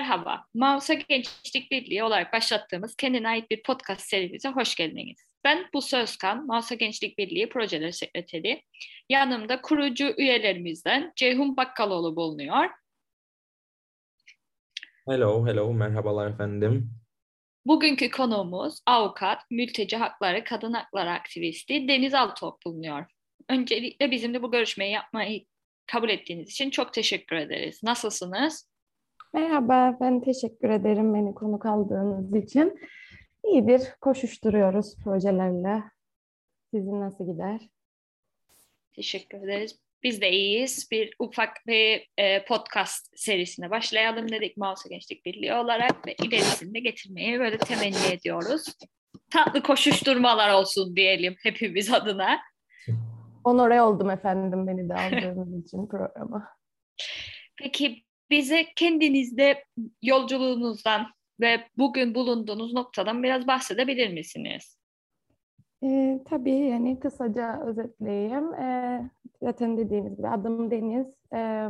Merhaba, Mausa Gençlik Birliği olarak başlattığımız kendine ait bir podcast serimize hoş geldiniz. Ben Bu Sözkan, Mausa Gençlik Birliği Projeleri Sekreteri. Yanımda kurucu üyelerimizden Ceyhun Bakkaloğlu bulunuyor. Hello, hello, merhabalar efendim. Bugünkü konuğumuz avukat, mülteci hakları, kadın hakları aktivisti Deniz Altok bulunuyor. Öncelikle bizimle bu görüşmeyi yapmayı kabul ettiğiniz için çok teşekkür ederiz. Nasılsınız? Merhaba, ben teşekkür ederim beni konuk aldığınız için. İyidir, koşuşturuyoruz projelerle. Sizin nasıl gider? Teşekkür ederiz. Biz de iyiyiz. Bir ufak bir e, podcast serisine başlayalım dedik Mausa Gençlik Birliği olarak ve ilerisinde getirmeyi böyle temenni ediyoruz. Tatlı koşuşturmalar olsun diyelim hepimiz adına. Onore oldum efendim beni de aldığınız için programa. Peki bize kendinizde yolculuğunuzdan ve bugün bulunduğunuz noktadan biraz bahsedebilir misiniz? E, tabii yani kısaca özetleyeyim. E, zaten dediğiniz gibi adım Deniz. E,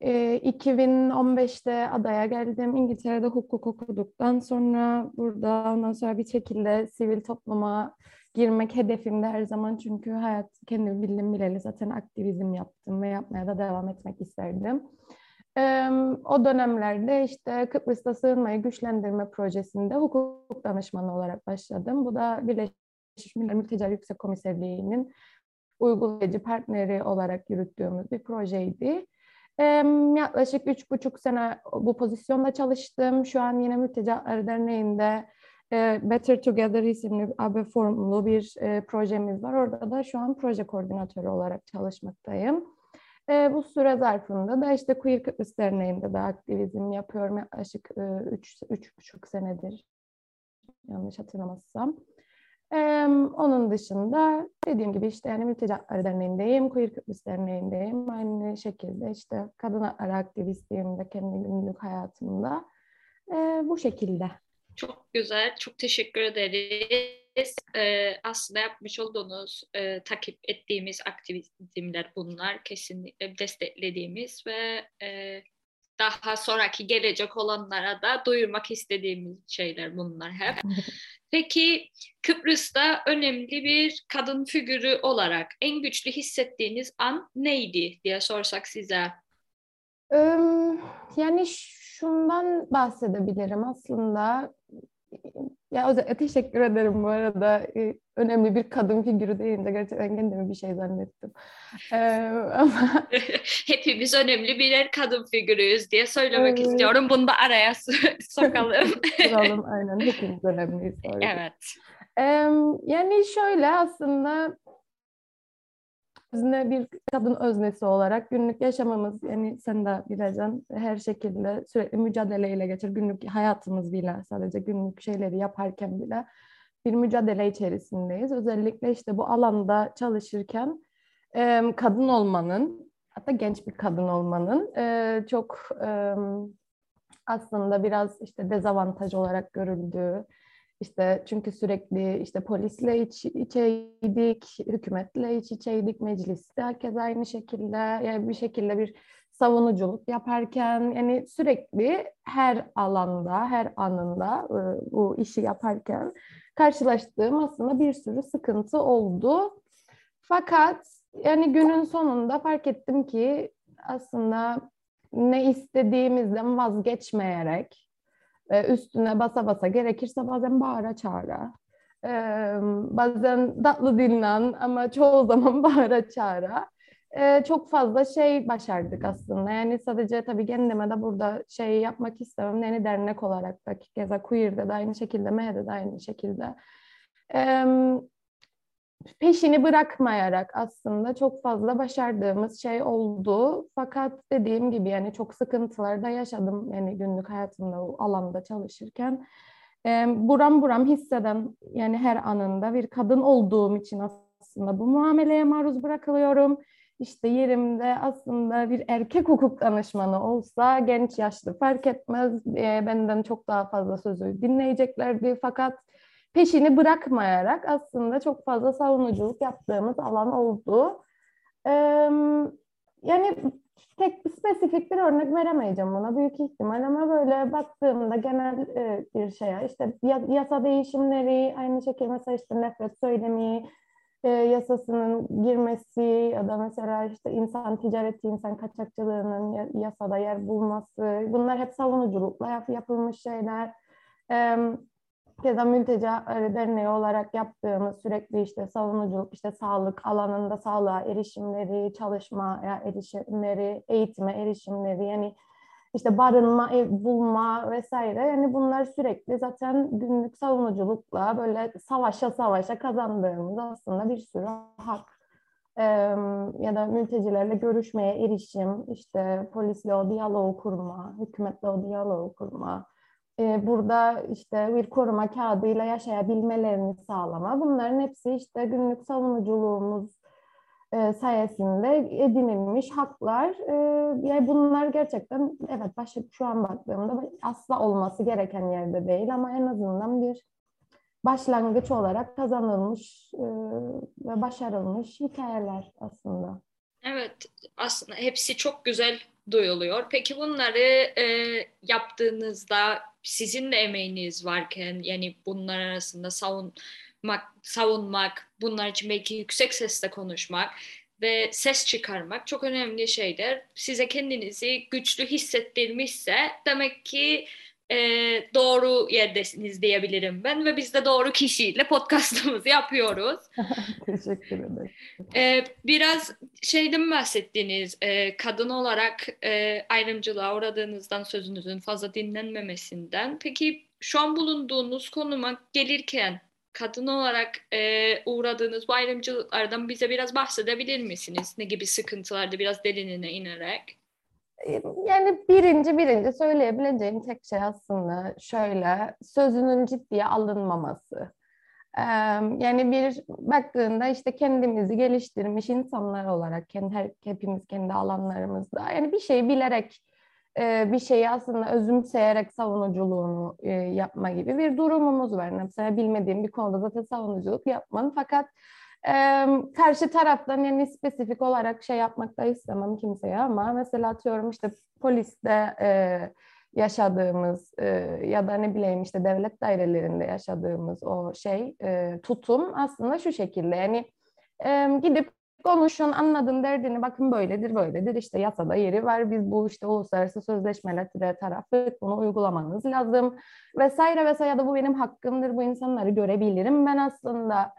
e, 2015'te adaya geldim. İngiltere'de hukuk okuduktan sonra burada ondan sonra bir şekilde sivil topluma girmek hedefimde her zaman çünkü hayat kendi bildim bileli zaten aktivizm yaptım ve yapmaya da devam etmek isterdim. O dönemlerde işte Kıbrıs'ta sığınmayı güçlendirme projesinde hukuk danışmanı olarak başladım. Bu da Birleşmiş Milletler Mülteciler Yüksek Komiserliği'nin uygulayıcı partneri olarak yürüttüğümüz bir projeydi. Yaklaşık üç buçuk sene bu pozisyonda çalıştım. Şu an yine Mülteciler Derneği'nde Better Together isimli AB formlu bir projemiz var. Orada da şu an proje koordinatörü olarak çalışmaktayım. E, bu süre zarfında da işte Queer Kıbrıs Derneği'nde de aktivizm yapıyorum yaklaşık e, üç, üç buçuk senedir yanlış hatırlamazsam. E, onun dışında dediğim gibi işte yani Mülteci Hakları Derneği'ndeyim, Queer Kıbrıs Derneği'ndeyim. Aynı şekilde işte kadın hakları aktivistiyim de kendi günlük hayatımda. E, bu şekilde. Çok güzel, çok teşekkür ederiz. Ee, aslında yapmış olduğunuz, e, takip ettiğimiz aktivizmler bunlar. Kesinlikle desteklediğimiz ve e, daha sonraki gelecek olanlara da duyurmak istediğimiz şeyler bunlar hep. Peki Kıbrıs'ta önemli bir kadın figürü olarak en güçlü hissettiğiniz an neydi diye sorsak size? Yani şundan bahsedebilirim aslında. Ya teşekkür ederim bu arada. Önemli bir kadın figürü deyince gerçekten kendimi bir şey zannettim. Ee, ama... Hepimiz önemli birer kadın figürüyüz diye söylemek evet. istiyorum. Bunu da araya sokalım. Sokalım aynen. Hepimiz önemliyiz. Evet. Ee, yani şöyle aslında Bizde bir kadın öznesi olarak günlük yaşamımız yani sen de bileceksin her şekilde sürekli mücadeleyle geçer. Günlük hayatımız bile sadece günlük şeyleri yaparken bile bir mücadele içerisindeyiz. Özellikle işte bu alanda çalışırken kadın olmanın hatta genç bir kadın olmanın çok aslında biraz işte dezavantaj olarak görüldüğü işte çünkü sürekli işte polisle iç içeydik, hükümetle iç içeydik, mecliste herkes aynı şekilde yani bir şekilde bir savunuculuk yaparken yani sürekli her alanda, her anında bu işi yaparken karşılaştığım aslında bir sürü sıkıntı oldu. Fakat yani günün sonunda fark ettim ki aslında ne istediğimizden vazgeçmeyerek üstüne basa basa gerekirse bazen bağıra çağıra. bazen tatlı dinlen ama çoğu zaman bağıra çağıra. çok fazla şey başardık aslında. Yani sadece tabii kendime de burada şey yapmak istemem. Yani dernek olarak da keza Queer'de de aynı şekilde, Meh'de de aynı şekilde peşini bırakmayarak aslında çok fazla başardığımız şey oldu. Fakat dediğim gibi yani çok sıkıntılar da yaşadım yani günlük hayatımda o alanda çalışırken. E, buram buram hisseden yani her anında bir kadın olduğum için aslında bu muameleye maruz bırakılıyorum. İşte yerimde aslında bir erkek hukuk danışmanı olsa genç yaşlı fark etmez e, benden çok daha fazla sözü dinleyeceklerdi. Fakat peşini bırakmayarak aslında çok fazla savunuculuk yaptığımız alan oldu. Ee, yani tek spesifik bir örnek veremeyeceğim buna büyük ihtimal ama böyle baktığımda genel e, bir şeye işte yasa değişimleri aynı şekilde mesela işte nefret söylemi e, yasasının girmesi ya da mesela işte insan ticareti, insan kaçakçılığının yasada yer bulması bunlar hep savunuculukla yap, yapılmış şeyler. E, Keza mülteci derneği olarak yaptığımız sürekli işte savunuculuk, işte sağlık alanında sağlığa erişimleri, çalışmaya erişimleri, eğitime erişimleri yani işte barınma, ev bulma vesaire. Yani bunlar sürekli zaten günlük savunuculukla böyle savaşa savaşa kazandığımız aslında bir sürü hak. Ee, ya da mültecilerle görüşmeye erişim, işte polisle o diyaloğu kurma, hükümetle o diyaloğu kurma, burada işte bir koruma kağıdıyla yaşayabilmelerini sağlama. Bunların hepsi işte günlük savunuculuğumuz e, sayesinde edinilmiş haklar. E, yani bunlar gerçekten evet başa şu an baktığımda asla olması gereken yerde değil ama en azından bir başlangıç olarak kazanılmış e, ve başarılmış hikayeler aslında. Evet, aslında hepsi çok güzel duyuluyor. Peki bunları e, yaptığınızda sizin de emeğiniz varken yani bunlar arasında savunmak, savunmak, bunlar için belki yüksek sesle konuşmak ve ses çıkarmak çok önemli şeyler. Size kendinizi güçlü hissettirmişse demek ki e, doğru yerdesiniz diyebilirim ben ve biz de doğru kişiyle podcastımızı yapıyoruz. Teşekkür ederim. E, biraz şeyden bahsettiniz, e, kadın olarak e, ayrımcılığa uğradığınızdan sözünüzün fazla dinlenmemesinden. Peki şu an bulunduğunuz konuma gelirken kadın olarak e, uğradığınız bu ayrımcılıklardan bize biraz bahsedebilir misiniz? Ne gibi sıkıntılarda biraz derinine inerek? Yani birinci birinci söyleyebileceğim tek şey aslında şöyle sözünün ciddiye alınmaması. Yani bir baktığında işte kendimizi geliştirmiş insanlar olarak kendi hepimiz kendi alanlarımızda yani bir şeyi bilerek bir şeyi aslında özümseyerek savunuculuğunu yapma gibi bir durumumuz var. Mesela bilmediğim bir konuda zaten savunuculuk yapmanın fakat e, karşı taraftan yani spesifik olarak şey yapmak da istemem kimseye ama mesela atıyorum işte poliste e, yaşadığımız e, ya da ne bileyim işte devlet dairelerinde yaşadığımız o şey e, tutum aslında şu şekilde. Yani e, gidip konuşun anladın derdini bakın böyledir böyledir. İşte yasada yeri var. Biz bu işte uluslararası sözleşmelere tarafı bunu uygulamanız lazım vesaire vesaire. Ya da bu benim hakkımdır bu insanları görebilirim ben aslında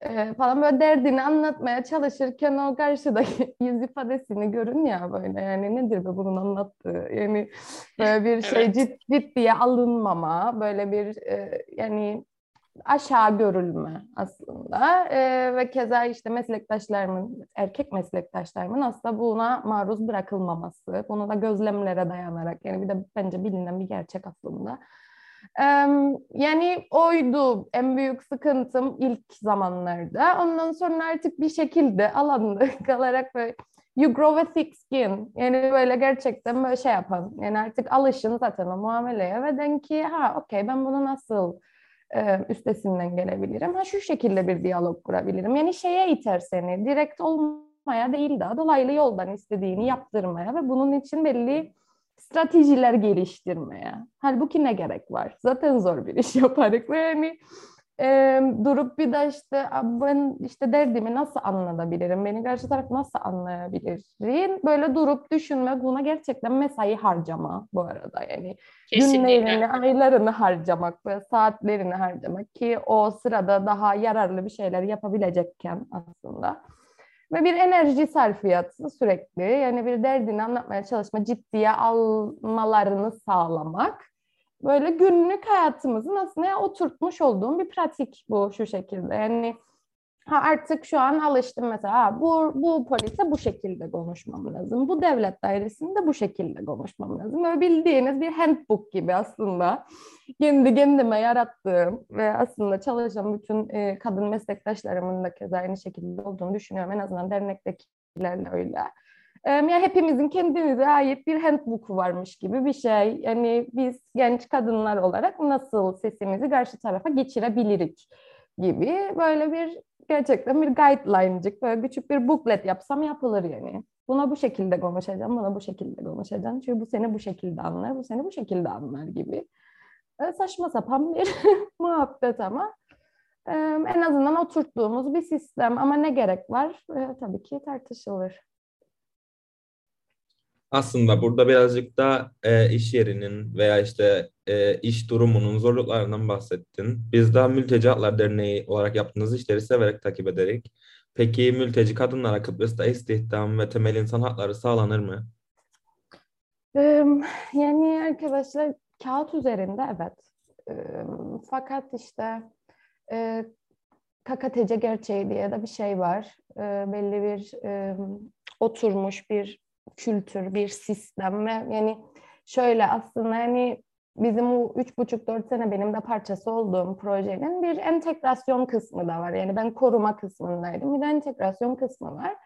e, falan böyle derdini anlatmaya çalışırken o karşıdaki yüz ifadesini görün ya böyle. Yani nedir be bunun anlattığı? Yani böyle bir şey evet. cid, ciddiye alınmama böyle bir e, yani aşağı görülme aslında. E, ve keza işte meslektaşlarımın erkek meslektaşlarımın aslında buna maruz bırakılmaması bunu da gözlemlere dayanarak yani bir de bence bilinen bir gerçek aslında yani oydu en büyük sıkıntım ilk zamanlarda. Ondan sonra artık bir şekilde alanda kalarak böyle you grow a thick skin. Yani böyle gerçekten böyle şey yapan. Yani artık alışın zaten o muameleye ve den ki ha okey ben bunu nasıl e, üstesinden gelebilirim? Ha şu şekilde bir diyalog kurabilirim. Yani şeye iter seni direkt olmaya değil de dolaylı yoldan istediğini yaptırmaya ve bunun için belli stratejiler geliştirmeye. Halbuki ne gerek var? Zaten zor bir iş yaparak ve yani e, durup bir de işte ben işte derdimi nasıl anlatabilirim, beni karşı taraf nasıl anlayabilirim? Böyle durup düşünmek, buna gerçekten mesai harcama bu arada yani. Kesinlikle. Günlerini, aylarını harcamak ve saatlerini harcamak ki o sırada daha yararlı bir şeyler yapabilecekken aslında ve bir enerji sarfiyatı sürekli yani bir derdini anlatmaya çalışma, ciddiye almalarını sağlamak. Böyle günlük hayatımızın aslında oturtmuş olduğum bir pratik bu şu şekilde. Yani Ha artık şu an alıştım mesela ha, bu bu polise bu şekilde konuşmam lazım. Bu devlet dairesinde bu şekilde konuşmam lazım. Böyle bildiğiniz bir handbook gibi aslında. Kendi kendime yarattığım ve aslında çalışan bütün e, kadın meslektaşlarımın da keza aynı şekilde olduğunu düşünüyorum. En azından dernektekilerle öyle. E, ya hepimizin kendimize ait bir handbook varmış gibi bir şey. Yani biz genç kadınlar olarak nasıl sesimizi karşı tarafa geçirebilirik gibi böyle bir gerçekten bir guideline'cik böyle küçük bir booklet yapsam yapılır yani. Buna bu şekilde konuşacağım, buna bu şekilde konuşacağım. Çünkü bu seni bu şekilde anlar, bu seni bu şekilde anlar gibi. Böyle saçma sapan bir muhabbet ama e, en azından oturttuğumuz bir sistem. Ama ne gerek var? E, tabii ki tartışılır. Aslında burada birazcık da e, iş yerinin veya işte e, iş durumunun zorluklarından bahsettin. Biz de Mülteci Haklar Derneği olarak yaptığınız işleri severek takip ederek. Peki mülteci kadınlara Kıbrıs'ta istihdam ve temel insan hakları sağlanır mı? Yani arkadaşlar kağıt üzerinde evet. Fakat işte KKTC gerçeği diye de bir şey var. Belli bir oturmuş bir kültür, bir sistem ve yani şöyle aslında hani bizim bu üç buçuk dört sene benim de parçası olduğum projenin bir entegrasyon kısmı da var. Yani ben koruma kısmındaydım. Bir de entegrasyon kısmı var.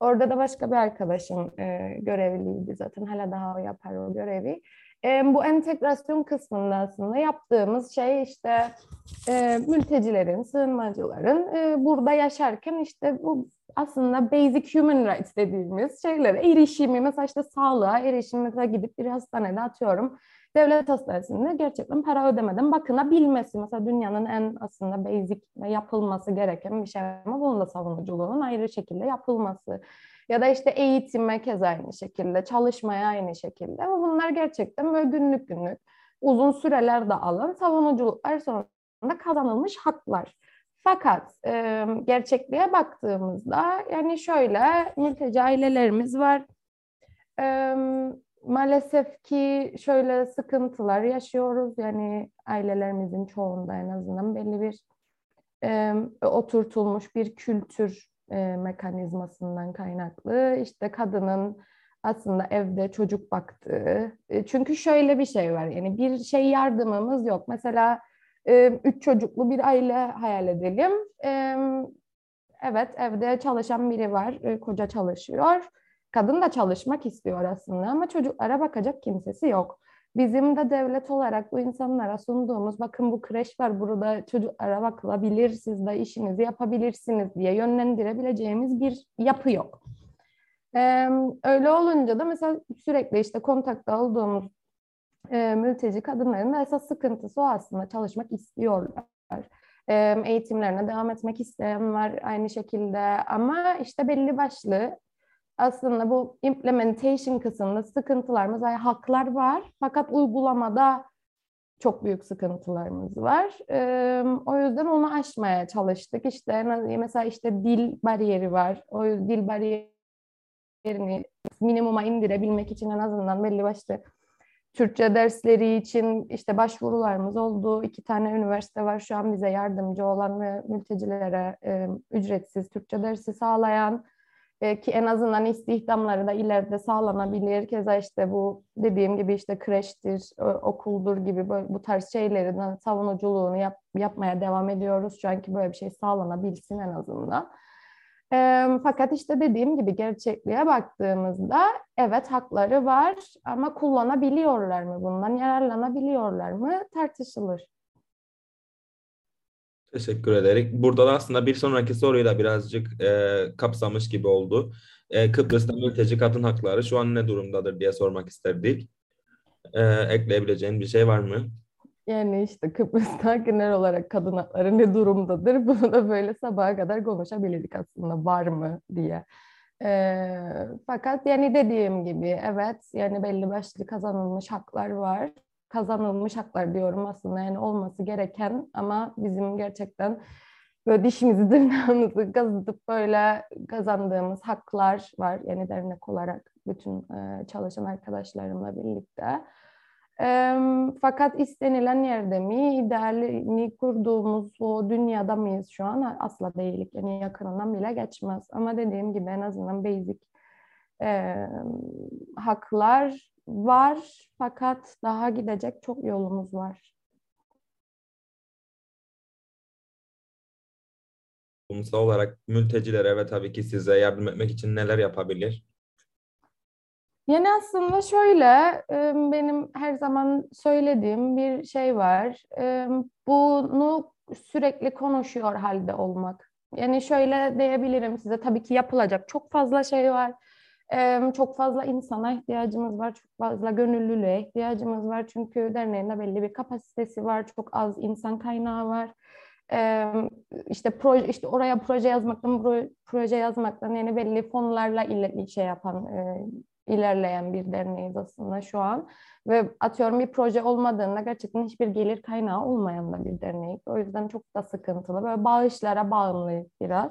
Orada da başka bir arkadaşım e, görevliydi zaten. Hala daha o yapar o görevi. E, bu entegrasyon kısmında aslında yaptığımız şey işte e, mültecilerin, sığınmacıların e, burada yaşarken işte bu aslında basic human rights dediğimiz şeylere erişimi, mesela işte sağlığa erişim, mesela gidip bir hastanede atıyorum devlet hastanesinde gerçekten para ödemeden bakınabilmesi. Mesela dünyanın en aslında basic yapılması gereken bir şey ama bunun da savunuculuğunun ayrı şekilde yapılması. Ya da işte eğitime kez aynı şekilde, çalışmaya aynı şekilde. Ama bunlar gerçekten böyle günlük günlük uzun süreler de alan savunuculuklar sonunda kazanılmış haklar. Fakat e, gerçekliğe baktığımızda yani şöyle mülteci ailelerimiz var. E, maalesef ki şöyle sıkıntılar yaşıyoruz. Yani ailelerimizin çoğunda en azından belli bir e, oturtulmuş bir kültür e, mekanizmasından kaynaklı. İşte kadının aslında evde çocuk baktığı. E, çünkü şöyle bir şey var. Yani bir şey yardımımız yok. Mesela e, üç çocuklu bir aile hayal edelim. E, evet evde çalışan biri var. E, koca çalışıyor Kadın da çalışmak istiyor aslında ama çocuklara bakacak kimsesi yok. Bizim de devlet olarak bu insanlara sunduğumuz bakın bu kreş var burada çocuklara bakılabilir siz de işinizi yapabilirsiniz diye yönlendirebileceğimiz bir yapı yok. Ee, öyle olunca da mesela sürekli işte kontakta olduğumuz e, mülteci kadınların da esas sıkıntısı o aslında çalışmak istiyorlar. E, eğitimlerine devam etmek isteyen var aynı şekilde ama işte belli başlı aslında bu implementation kısmında sıkıntılarımız, yani haklar var fakat uygulamada çok büyük sıkıntılarımız var. Ee, o yüzden onu aşmaya çalıştık. İşte mesela işte dil bariyeri var. O dil bariyerini minimuma indirebilmek için en azından belli başlı Türkçe dersleri için işte başvurularımız oldu. İki tane üniversite var şu an bize yardımcı olan ve mültecilere e, ücretsiz Türkçe dersi sağlayan e, ki en azından istihdamları da ileride sağlanabilir. Keza işte bu dediğim gibi işte kreştir, okuldur gibi böyle bu tarz şeylerin savunuculuğunu yap, yapmaya devam ediyoruz. Şu anki böyle bir şey sağlanabilsin en azından. E, fakat işte dediğim gibi gerçekliğe baktığımızda evet hakları var ama kullanabiliyorlar mı bundan, yararlanabiliyorlar mı tartışılır. Teşekkür ederek. Burada da aslında bir sonraki soruyu da birazcık e, kapsamış gibi oldu. E, Kıbrıs'ta mülteci kadın hakları şu an ne durumdadır diye sormak isterdik. E, ekleyebileceğin bir şey var mı? Yani işte Kıbrıs'ta genel olarak kadın hakları ne durumdadır? Bunu da böyle sabaha kadar konuşabilirdik aslında var mı diye. E, fakat yani dediğim gibi evet yani belli başlı kazanılmış haklar var kazanılmış haklar diyorum aslında yani olması gereken ama bizim gerçekten böyle dişimizi tırnağımızı kazıtıp böyle kazandığımız haklar var yani dernek olarak bütün e, çalışan arkadaşlarımla birlikte. E, fakat istenilen yerde mi, idealini kurduğumuz o dünyada mıyız şu an? Asla değilik. Yani yakınından bile geçmez. Ama dediğim gibi en azından basic e, haklar var fakat daha gidecek çok yolumuz var. Toplumsal olarak mültecilere ve tabii ki size yardım etmek için neler yapabilir? Yani aslında şöyle benim her zaman söylediğim bir şey var. Bunu sürekli konuşuyor halde olmak. Yani şöyle diyebilirim size tabii ki yapılacak çok fazla şey var çok fazla insana ihtiyacımız var, çok fazla gönüllülüğe ihtiyacımız var. Çünkü derneğinde belli bir kapasitesi var, çok az insan kaynağı var. işte proje işte oraya proje yazmaktan proje yazmaktan yani belli fonlarla ile şey yapan ilerleyen bir derneğiz aslında şu an ve atıyorum bir proje olmadığında gerçekten hiçbir gelir kaynağı olmayan da bir derneğiz. O yüzden çok da sıkıntılı. Böyle bağışlara bağımlıyız biraz.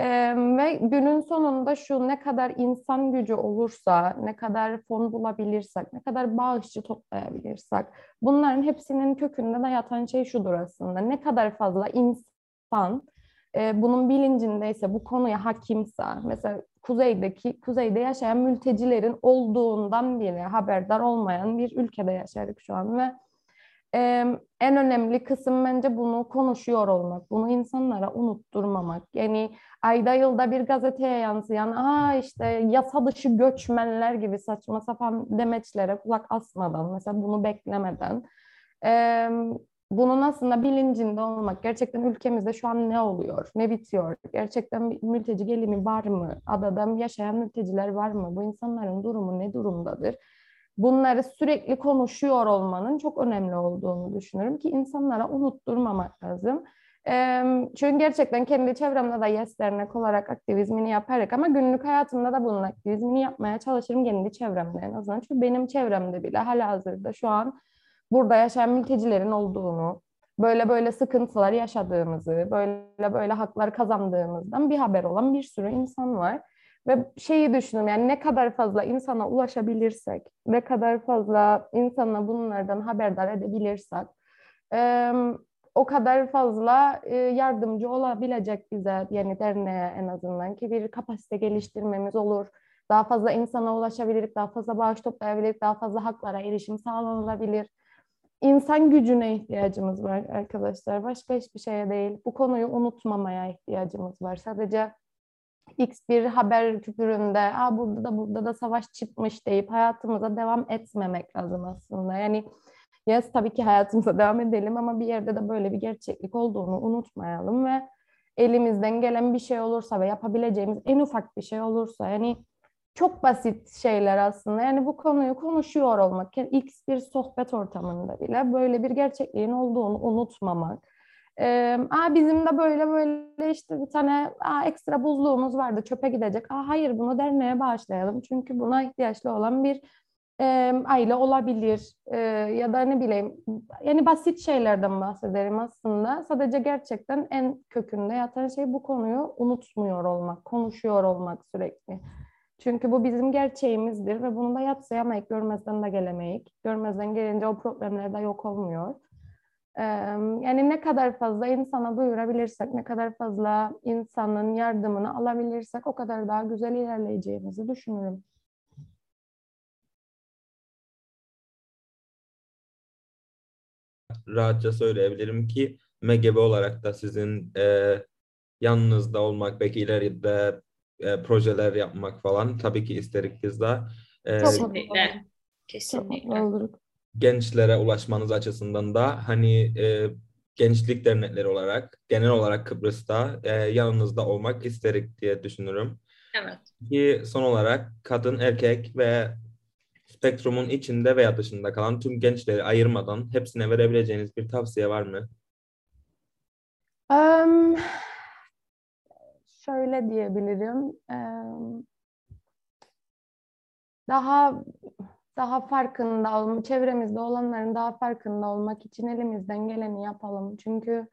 Ee, ve günün sonunda şu ne kadar insan gücü olursa, ne kadar fon bulabilirsek, ne kadar bağışçı toplayabilirsek, bunların hepsinin kökünde de yatan şey şudur aslında. Ne kadar fazla insan e, bunun bilincindeyse, bu konuya hakimse, mesela kuzeydeki, kuzeyde yaşayan mültecilerin olduğundan bile haberdar olmayan bir ülkede yaşarık şu an ve e, en önemli kısım bence bunu konuşuyor olmak, bunu insanlara unutturmamak. Yani ayda yılda bir gazeteye yansıyan, aa işte yasa dışı göçmenler gibi saçma sapan demeçlere kulak asmadan, mesela bunu beklemeden, e, bunun aslında bilincinde olmak, gerçekten ülkemizde şu an ne oluyor, ne bitiyor, gerçekten mülteci gelimi var mı, adada yaşayan mülteciler var mı, bu insanların durumu ne durumdadır? Bunları sürekli konuşuyor olmanın çok önemli olduğunu düşünüyorum ki insanlara unutturmamak lazım. Çünkü gerçekten kendi çevremde de Yes Dernek olarak aktivizmini yaparak ama günlük hayatımda da bunun aktivizmini yapmaya çalışırım kendi çevremde en azından. Çünkü benim çevremde bile hala hazırda şu an burada yaşayan mültecilerin olduğunu, böyle böyle sıkıntılar yaşadığımızı, böyle böyle haklar kazandığımızdan bir haber olan bir sürü insan var. Ve şeyi düşünüyorum yani ne kadar fazla insana ulaşabilirsek, ne kadar fazla insana bunlardan haberdar edebilirsek e, o kadar fazla e, yardımcı olabilecek bize yani derneğe en azından ki bir kapasite geliştirmemiz olur. Daha fazla insana ulaşabilir, daha fazla bağış toplayabilir, daha fazla haklara erişim sağlanabilir. İnsan gücüne ihtiyacımız var arkadaşlar. Başka hiçbir şeye değil. Bu konuyu unutmamaya ihtiyacımız var. Sadece X bir haber küpüründe Aa, burada da burada da savaş çıkmış deyip hayatımıza devam etmemek lazım aslında. Yani yes tabii ki hayatımıza devam edelim ama bir yerde de böyle bir gerçeklik olduğunu unutmayalım ve elimizden gelen bir şey olursa ve yapabileceğimiz en ufak bir şey olursa yani çok basit şeyler aslında. Yani bu konuyu konuşuyor olmak, yani X bir sohbet ortamında bile böyle bir gerçekliğin olduğunu unutmamak ee, Aa, bizim de böyle böyle işte bir tane aa, ekstra buzluğumuz vardı çöpe gidecek. Aa, hayır bunu derneğe bağışlayalım. Çünkü buna ihtiyaçlı olan bir e, aile olabilir e, ya da ne bileyim yani basit şeylerden bahsederim aslında. Sadece gerçekten en kökünde yatan şey bu konuyu unutmuyor olmak, konuşuyor olmak sürekli. Çünkü bu bizim gerçeğimizdir ve bunu da yatsıyamayık, görmezden de gelemeyik. Görmezden gelince o problemler de yok olmuyor. Yani ne kadar fazla insana duyurabilirsek, ne kadar fazla insanın yardımını alabilirsek o kadar daha güzel ilerleyeceğimizi düşünüyorum. Rahatça söyleyebilirim ki MGB olarak da sizin e, yanınızda olmak, belki ileride e, projeler yapmak falan tabii ki isterik biz de. E, Kesinlikle. Kesinlikle. Çok oluruz gençlere ulaşmanız açısından da hani e, gençlik dernekleri olarak genel olarak Kıbrıs'ta e, yanınızda olmak isterik diye düşünürüm. Evet. Ki son olarak kadın, erkek ve spektrumun içinde veya dışında kalan tüm gençleri ayırmadan hepsine verebileceğiniz bir tavsiye var mı? Um, şöyle diyebilirim. Um, daha daha farkında olmak, çevremizde olanların daha farkında olmak için elimizden geleni yapalım. Çünkü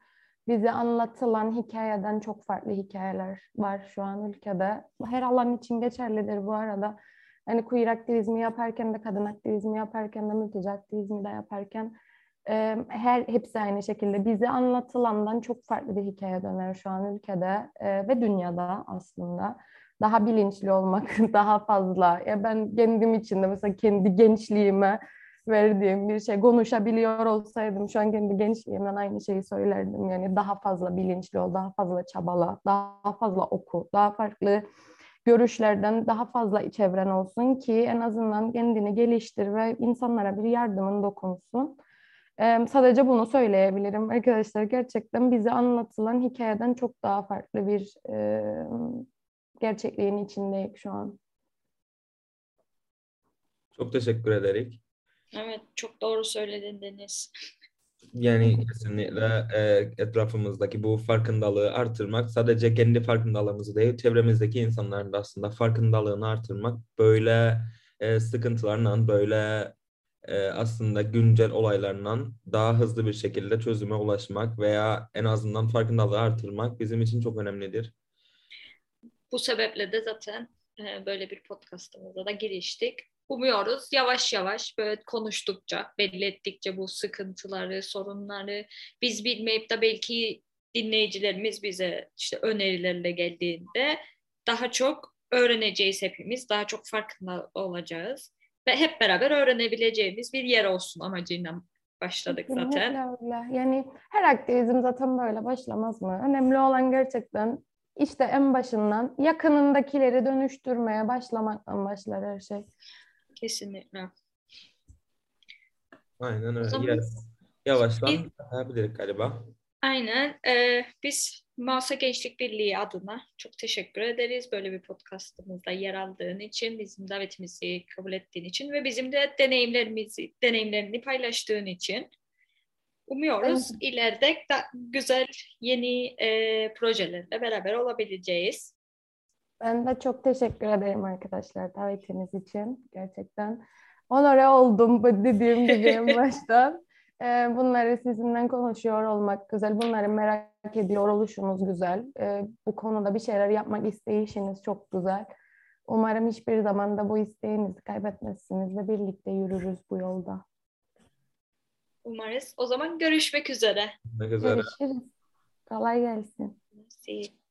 bize anlatılan hikayeden çok farklı hikayeler var şu an ülkede. Her alan için geçerlidir bu arada. Hani queer aktivizmi yaparken de, kadın aktivizmi yaparken de, mülteci aktivizmi de yaparken her hepsi aynı şekilde bize anlatılandan çok farklı bir hikaye döner şu an ülkede ve dünyada aslında daha bilinçli olmak daha fazla. Ya ben kendim için de mesela kendi gençliğime verdiğim bir şey konuşabiliyor olsaydım şu an kendi gençliğimden aynı şeyi söylerdim. Yani daha fazla bilinçli ol, daha fazla çabala, daha fazla oku, daha farklı görüşlerden daha fazla çevren olsun ki en azından kendini geliştir ve insanlara bir yardımın dokunsun. Ee, sadece bunu söyleyebilirim arkadaşlar. Gerçekten bize anlatılan hikayeden çok daha farklı bir e, gerçekliğin içindeyim şu an. Çok teşekkür ederek. Evet, çok doğru söyledin Deniz. Yani kesinlikle e, etrafımızdaki bu farkındalığı artırmak sadece kendi farkındalığımızı değil çevremizdeki insanların da aslında farkındalığını artırmak böyle e, sıkıntılarla böyle e, aslında güncel olaylarla daha hızlı bir şekilde çözüme ulaşmak veya en azından farkındalığı artırmak bizim için çok önemlidir. Bu sebeple de zaten e, böyle bir podcastımıza da giriştik. Umuyoruz yavaş yavaş böyle konuştukça, belli ettikçe bu sıkıntıları, sorunları biz bilmeyip de belki dinleyicilerimiz bize işte önerilerle geldiğinde daha çok öğreneceğiz hepimiz, daha çok farkında olacağız ve hep beraber öğrenebileceğimiz bir yer olsun amacıyla başladık zaten. Öyle. Yani her aktivizm zaten böyle başlamaz mı? Önemli olan gerçekten işte en başından yakınındakileri dönüştürmeye başlamaktan başlar her şey. Kesinlikle. Aynen öyle. zaman. Yavaştan biz- yapabiliriz galiba. Aynen. Ee, biz Mausa Gençlik Birliği adına çok teşekkür ederiz. Böyle bir podcastımızda yer aldığın için, bizim davetimizi kabul ettiğin için ve bizim de deneyimlerimizi, deneyimlerini paylaştığın için. Umuyoruz ileride da güzel yeni e, projelerle beraber olabileceğiz. Ben de çok teşekkür ederim arkadaşlar davetiniz için. Gerçekten onore oldum dediğim gibi en baştan. Ee, bunları sizinle konuşuyor olmak güzel. Bunları merak ediyor oluşunuz güzel. Ee, bu konuda bir şeyler yapmak isteyişiniz çok güzel. Umarım hiçbir zaman da bu isteğinizi kaybetmezsiniz ve birlikte yürürüz bu yolda. Umarız. O zaman görüşmek üzere. Ne güzel. Görüşürüz. Kolay gelsin. You.